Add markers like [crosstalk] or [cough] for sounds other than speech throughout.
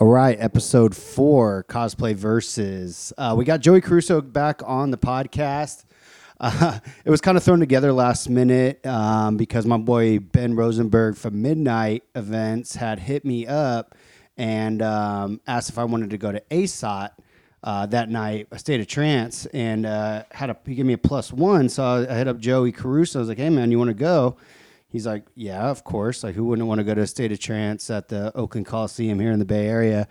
All right, episode four, cosplay versus. Uh, we got Joey Caruso back on the podcast. Uh, [laughs] it was kind of thrown together last minute um, because my boy Ben Rosenberg from Midnight Events had hit me up and um, asked if I wanted to go to ASOT uh, that night, a state of trance, and uh, had a he gave me a plus one. So I hit up Joey Caruso. I was like, "Hey man, you want to go?" He's like, yeah, of course. Like, who wouldn't want to go to a state of trance at the Oakland Coliseum here in the Bay Area?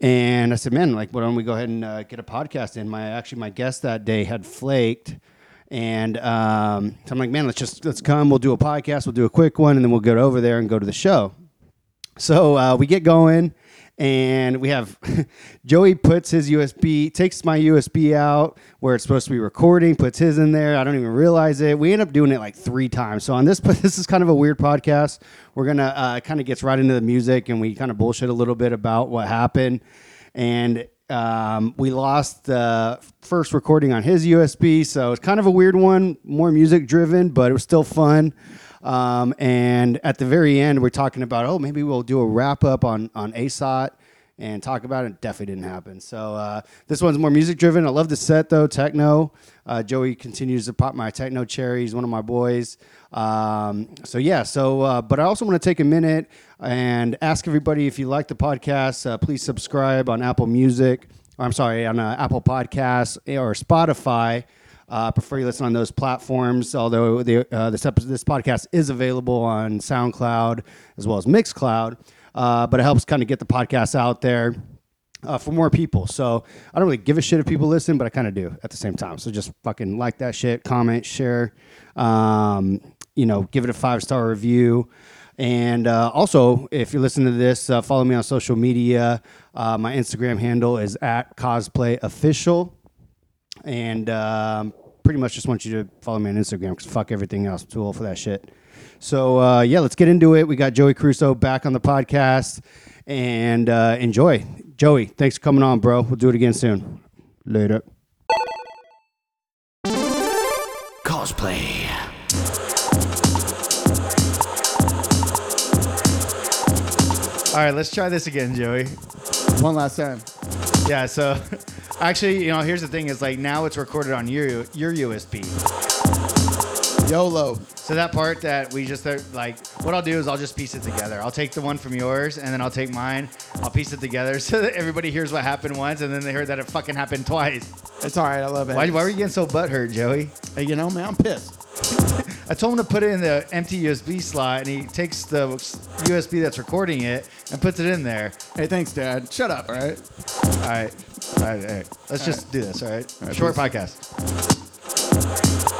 And I said, man, like, why don't we go ahead and uh, get a podcast in? My actually, my guest that day had flaked, and um, so I'm like, man, let's just let's come. We'll do a podcast. We'll do a quick one, and then we'll get over there and go to the show. So uh, we get going, and we have [laughs] Joey puts his USB, takes my USB out where it's supposed to be recording, puts his in there. I don't even realize it. We end up doing it like three times. So on this, [laughs] this is kind of a weird podcast. We're gonna uh, kind of gets right into the music, and we kind of bullshit a little bit about what happened, and. Um, we lost the first recording on his USB, so it's kind of a weird one, more music driven, but it was still fun. Um, and at the very end, we're talking about, oh, maybe we'll do a wrap up on on ASOT and talk about it. Definitely didn't happen. So uh, this one's more music driven. I love the set though, techno. Uh, Joey continues to pop my techno cherry. He's one of my boys. Um, so yeah. So, uh, but I also want to take a minute and ask everybody if you like the podcast, uh, please subscribe on Apple Music. I'm sorry, on uh, Apple Podcasts or Spotify. Uh, I prefer you listen on those platforms. Although the, uh, this episode, this podcast is available on SoundCloud as well as Mixcloud, uh, but it helps kind of get the podcast out there uh, for more people. So I don't really give a shit if people listen, but I kind of do at the same time. So just fucking like that shit, comment, share, um, you know, give it a five star review. And uh, also, if you're listening to this, uh, follow me on social media. Uh, my Instagram handle is at cosplay official. And um, pretty much just want you to follow me on Instagram because fuck everything else. I'm too old for that shit. So, uh, yeah, let's get into it. We got Joey Caruso back on the podcast and uh, enjoy. Joey, thanks for coming on, bro. We'll do it again soon. Later. Cosplay. All right, let's try this again, Joey. One last time. Yeah, so [laughs] actually, you know, here's the thing is like now it's recorded on your your USB. YOLO. So that part that we just uh, like what I'll do is I'll just piece it together. I'll take the one from yours and then I'll take mine. I'll piece it together [laughs] so that everybody hears what happened once and then they heard that it fucking happened twice. It's all right. I love it. Why, why were you getting so butthurt, Joey? Hey, you know, man, I'm pissed. [laughs] I told him to put it in the empty USB slot and he takes the USB that's recording it and puts it in there. Hey, thanks, Dad. Shut up, all right? All right. All right. All right. Let's just do this. All right. All right, Short please. podcast.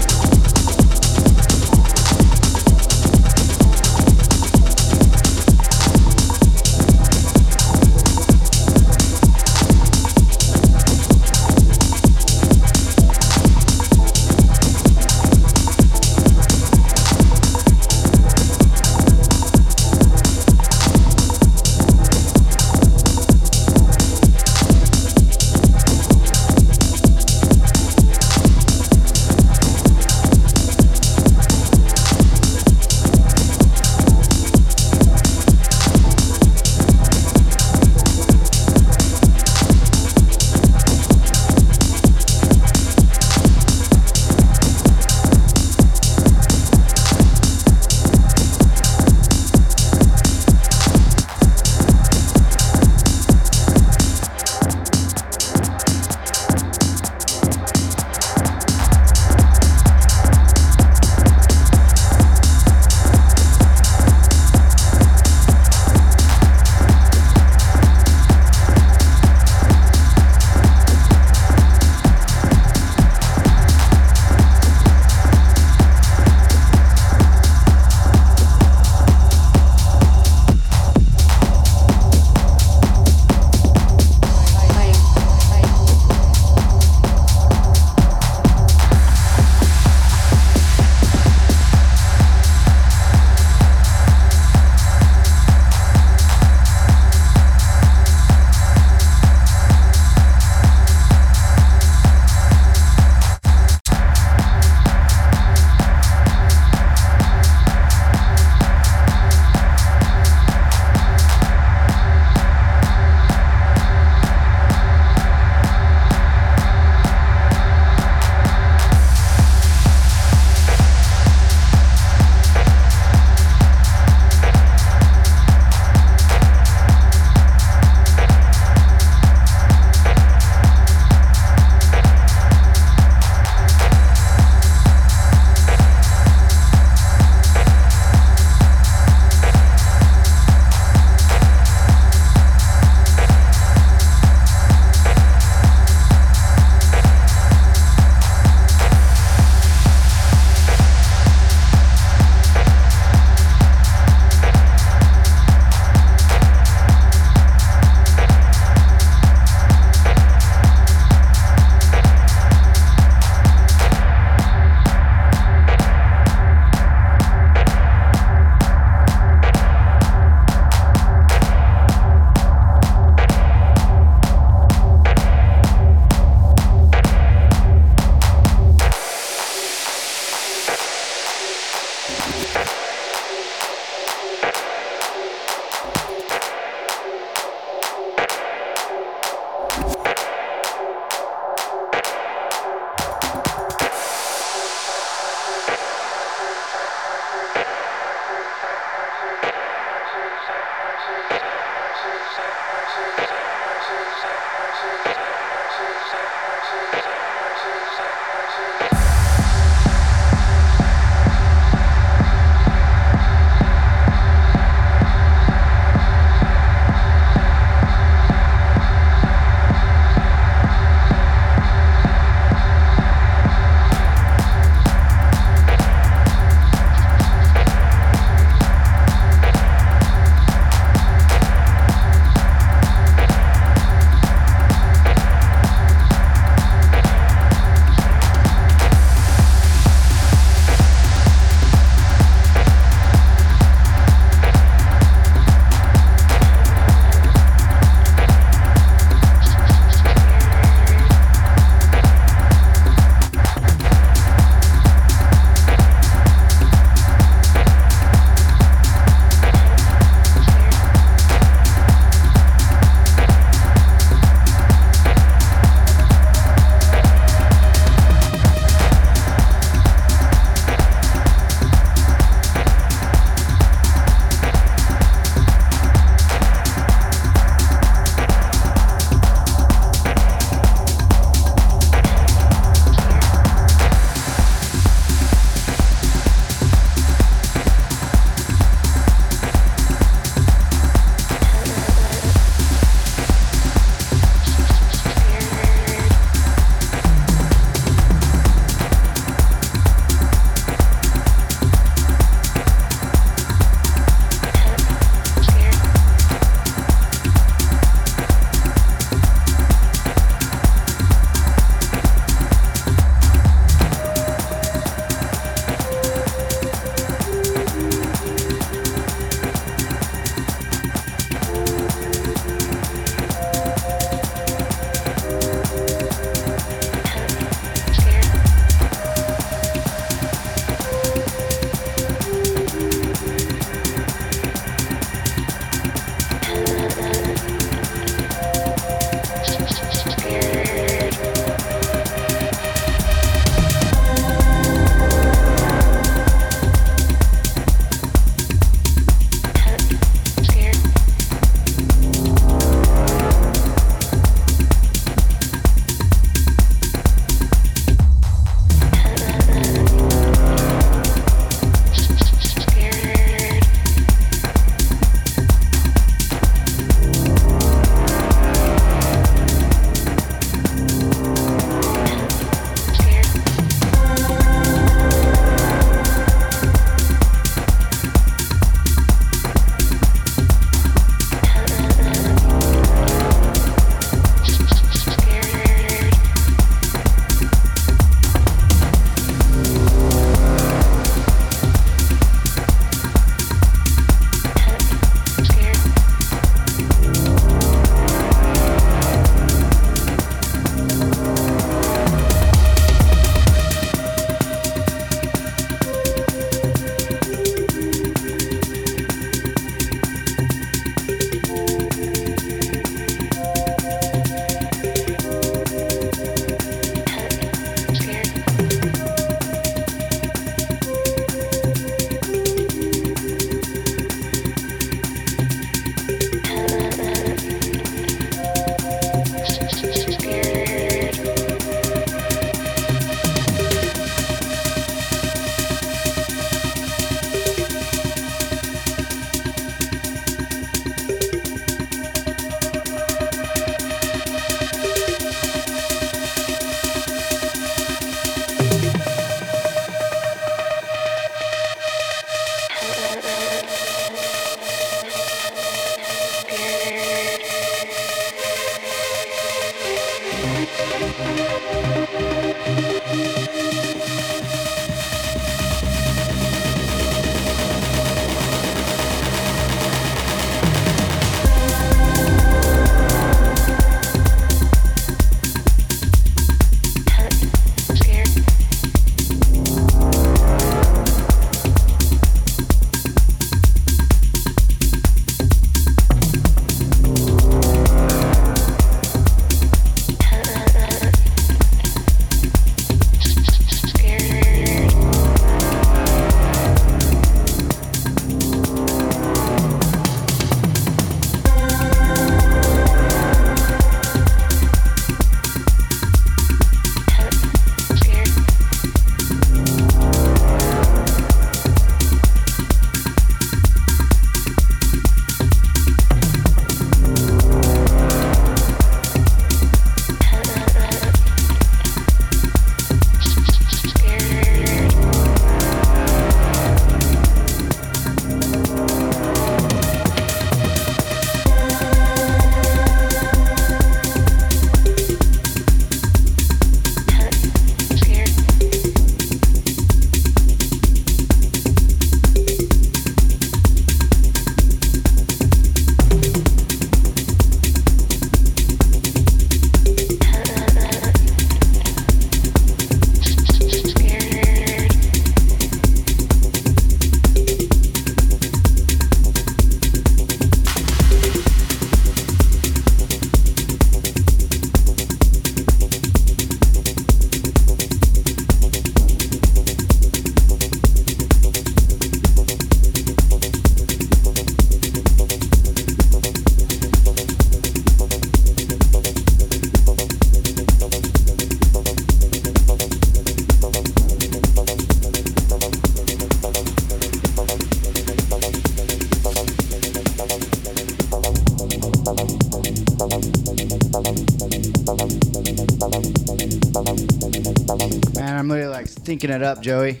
Thinking it up, Joey.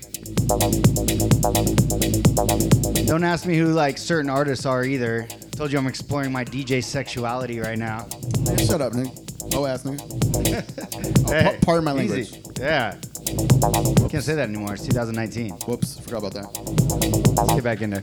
Don't ask me who like certain artists are either. Told you I'm exploring my DJ sexuality right now. Man, shut up, nigga. Oh ass nigga. Oh, Hey, pa- pardon my easy. language. Yeah. Can't say that anymore. It's 2019. Whoops, forgot about that. Let's get back in there.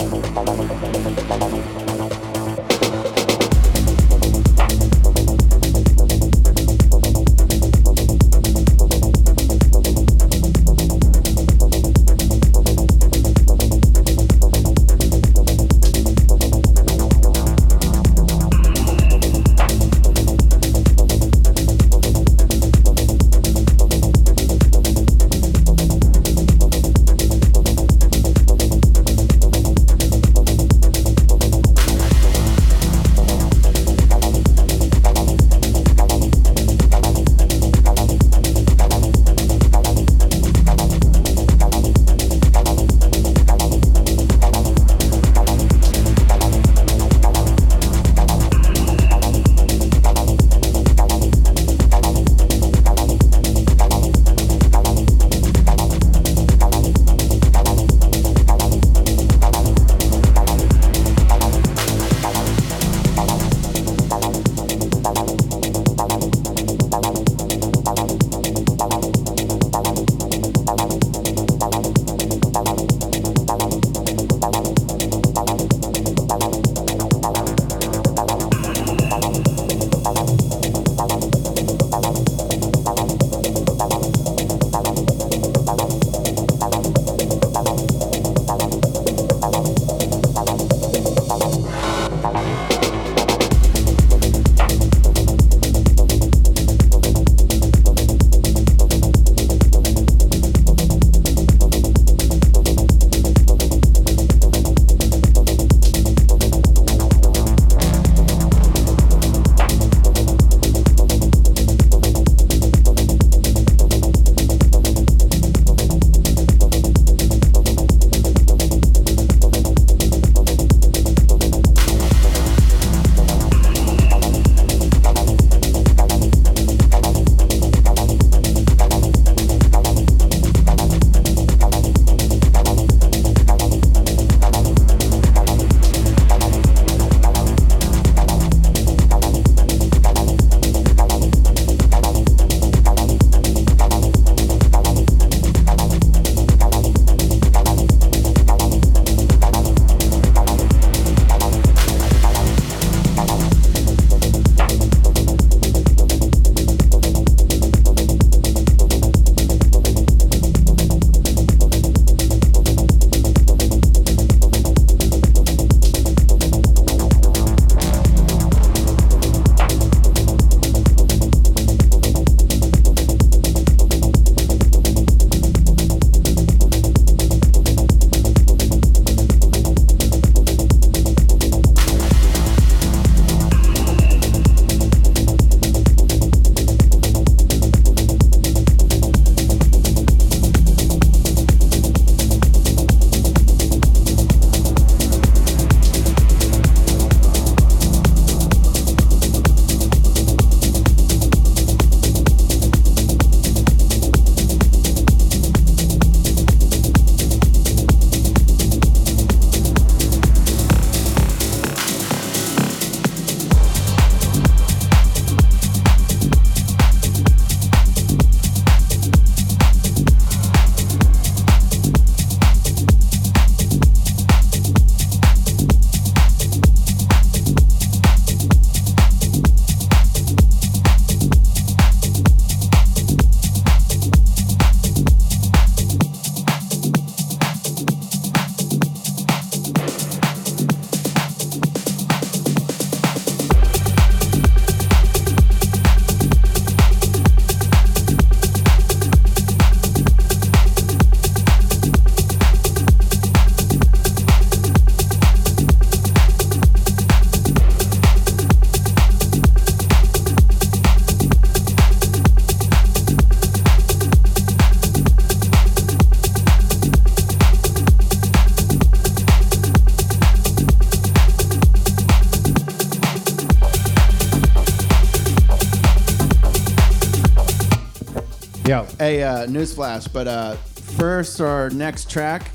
Hey, uh, newsflash, but uh, first or next track,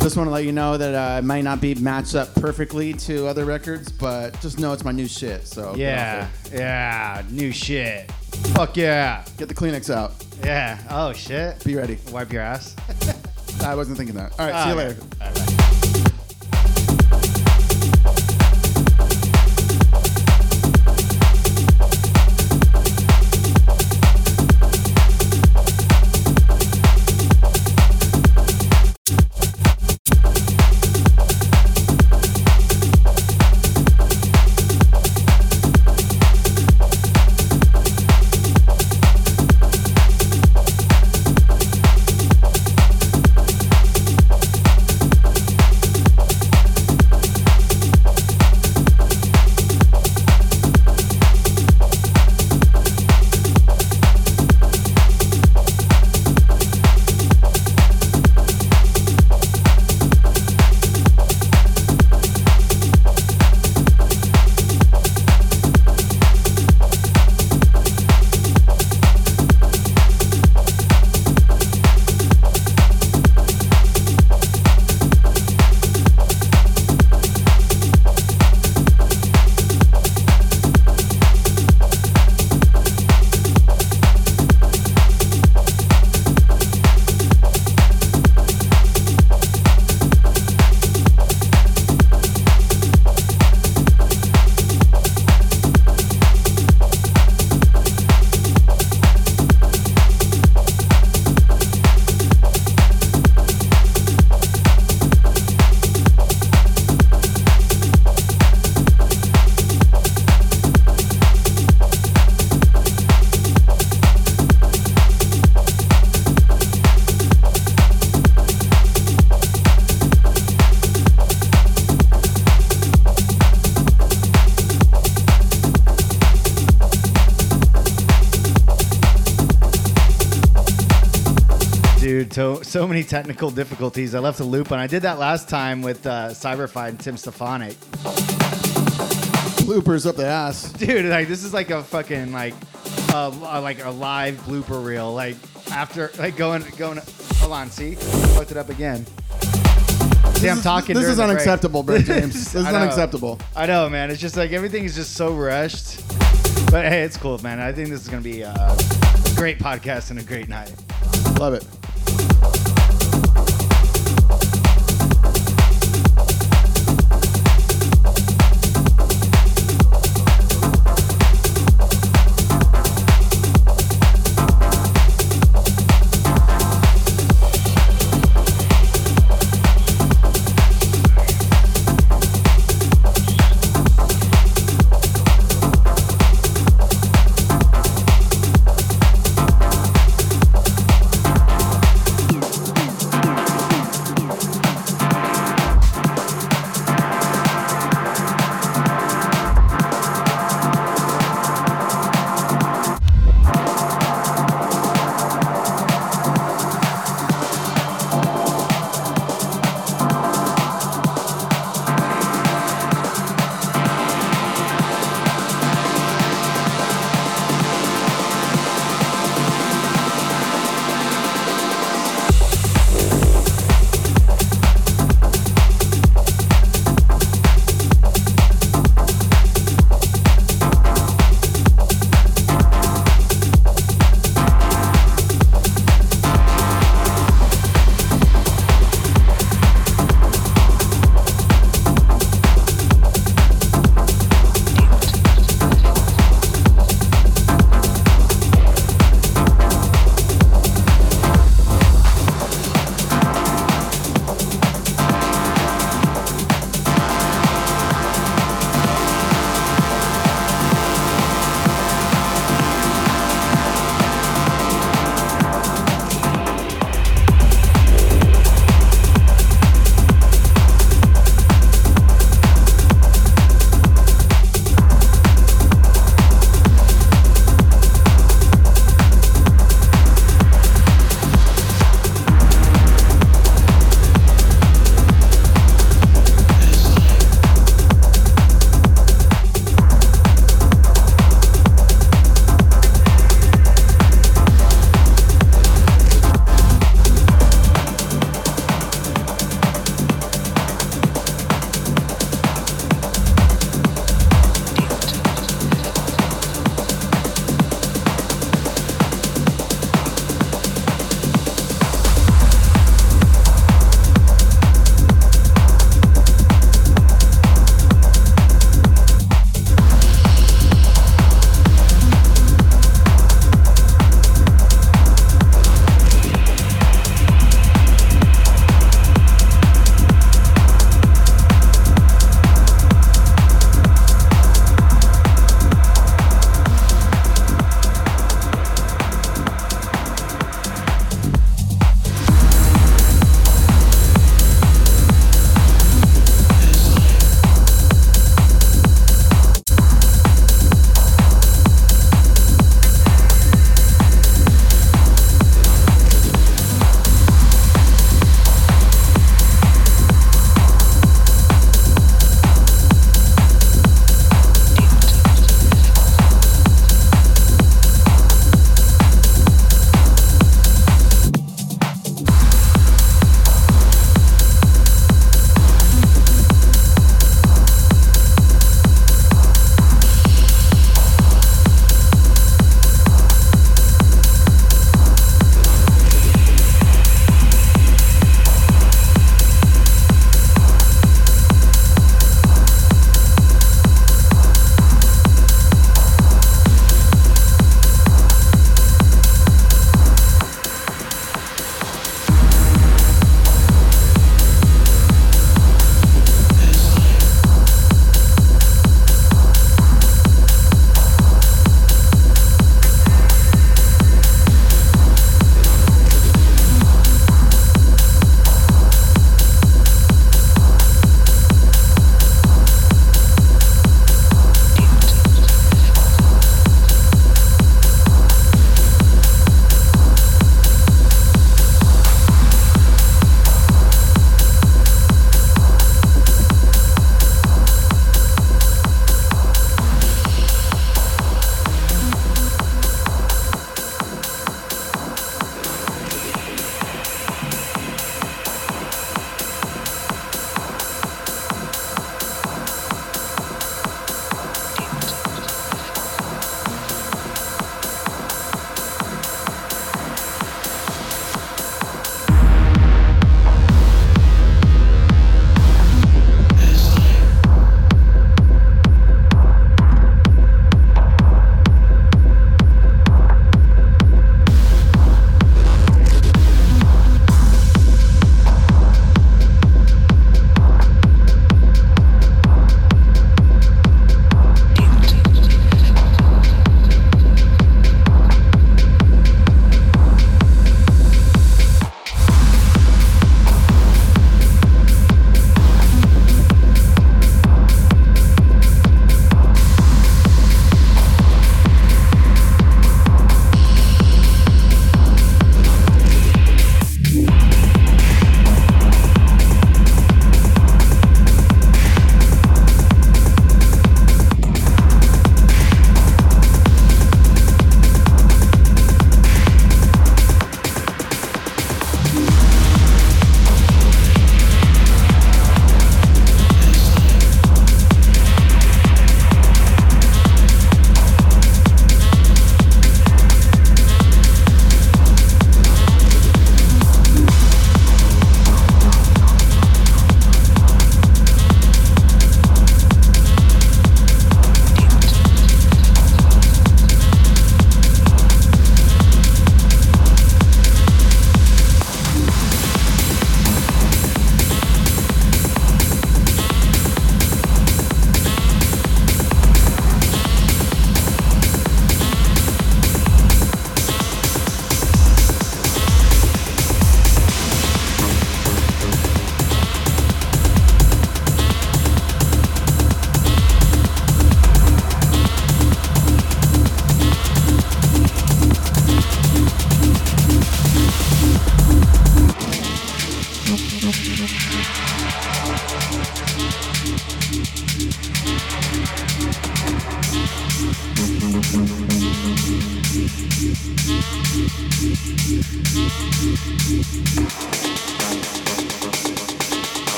just want to let you know that uh, it might not be matched up perfectly to other records, but just know it's my new shit. So Yeah. Yeah. New shit. Fuck yeah. get the Kleenex out. Yeah. Oh shit. Be ready. Wipe your ass. [laughs] I wasn't thinking that. All right, see you Okay. later. So many technical difficulties. I left a loop, and I did that last time with uh, Cyberfi and Tim Stefanik. Bloopers up the ass. Dude, like this is like a fucking like, uh, like a live blooper reel. Like after like going going. Hold on, see, fucked it up again. See, I'm talking. This is the break. unacceptable, Brett James. [laughs] This is I unacceptable. I know, man. It's just like everything is just so rushed. But hey, it's cool, man. I think this is gonna be uh, a great podcast and a great night. Love it.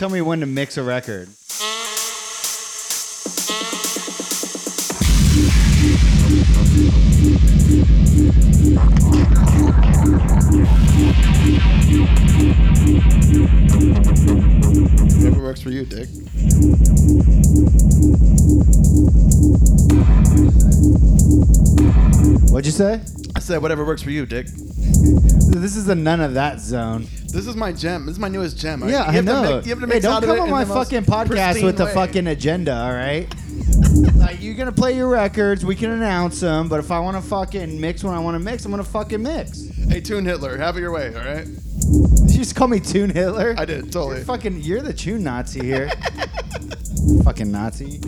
Tell me when to mix a record. Whatever works for you, Dick. What'd you say? I said whatever works for you, Dick. This is the none of that zone. This is my gem. This is my newest gem. Yeah, You I have to know. make- you have to hey, don't come on my fucking podcast with the way. fucking agenda, all right? [laughs] like you're gonna play your records, we can announce them, but if I want to fucking mix when I want to mix, I'm gonna fucking mix. Hey, Tune Hitler, have it your way, all right? Did you just call me Tune Hitler? I did, totally. You're fucking, you're the tune Nazi here. [laughs] Fucking Nazi.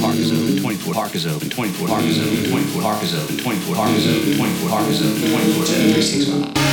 Park is open 24 Park is open 24 Park is open 24 Park is open 24 Park is open 24 7 365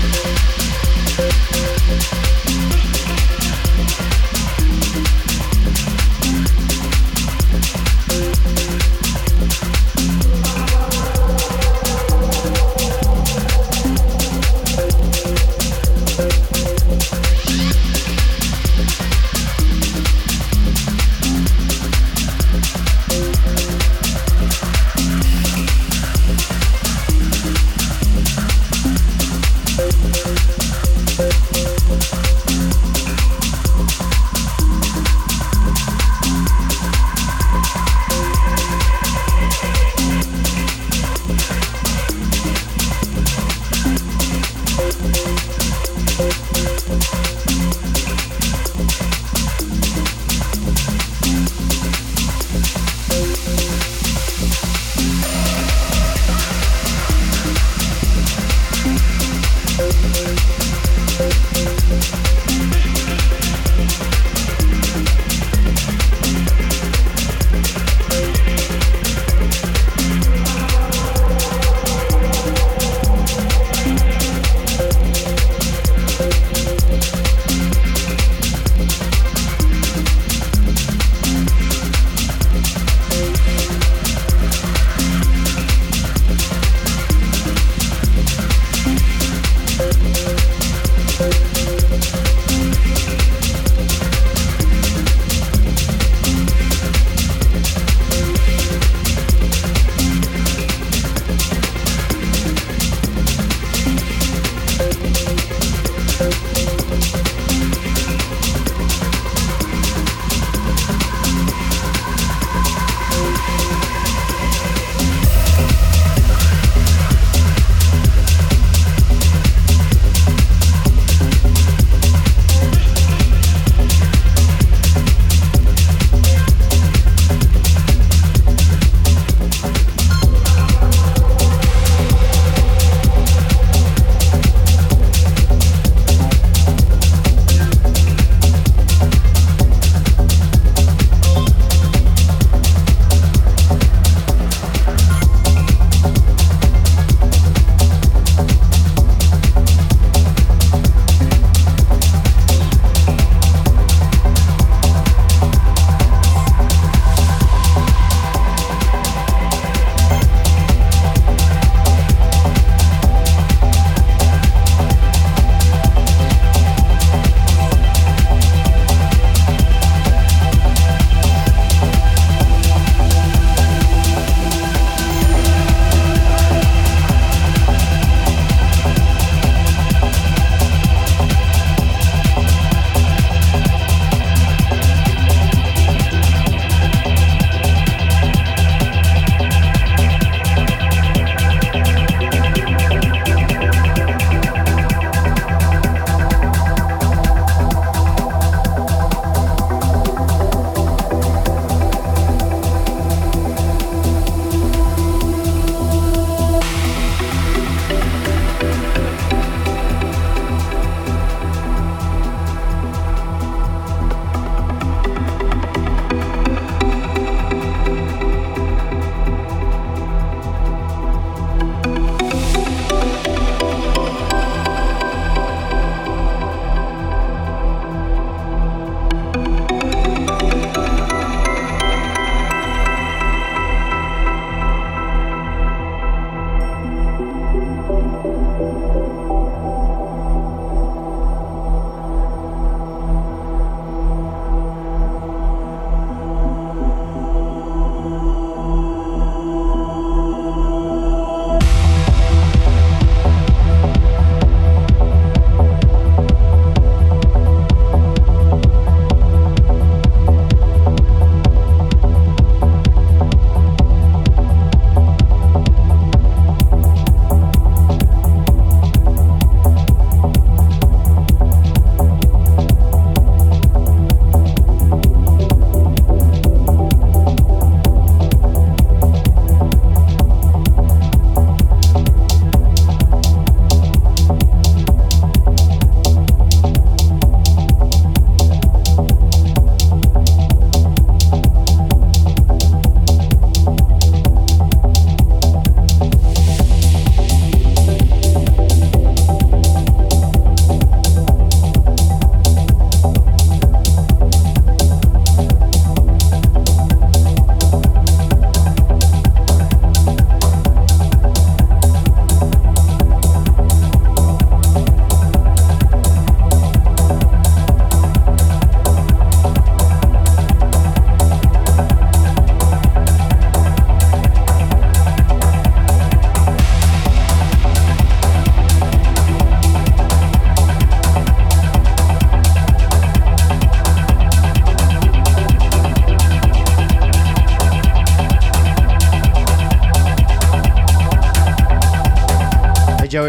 Thank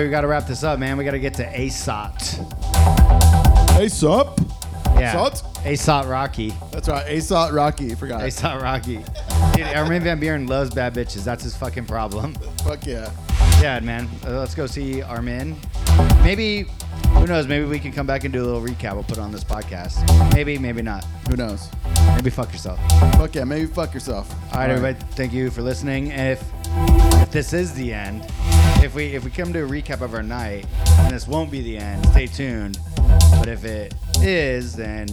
we got to wrap this up, man. We got to get to ASOT. Sup? Yeah. Salt? ASOT Rocky. That's right. ASOT Rocky. Forgot. ASOT Rocky. Dude, Armin Van Buuren loves bad bitches. That's his fucking problem. Fuck yeah. Yeah, man. Uh, let's go see Armin. Maybe, who knows? Maybe we can come back and do a little recap. We'll put on this podcast. Maybe, maybe not. Who knows? Maybe fuck yourself. Fuck yeah. Maybe fuck yourself. All right, everybody. Thank you for listening. If if this is the end, if we if we come to a recap of our night, and this won't be the end, stay tuned. But if it is, then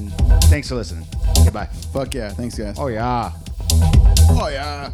thanks for listening. Goodbye. Fuck yeah. Thanks, guys. Oh yeah. Oh yeah.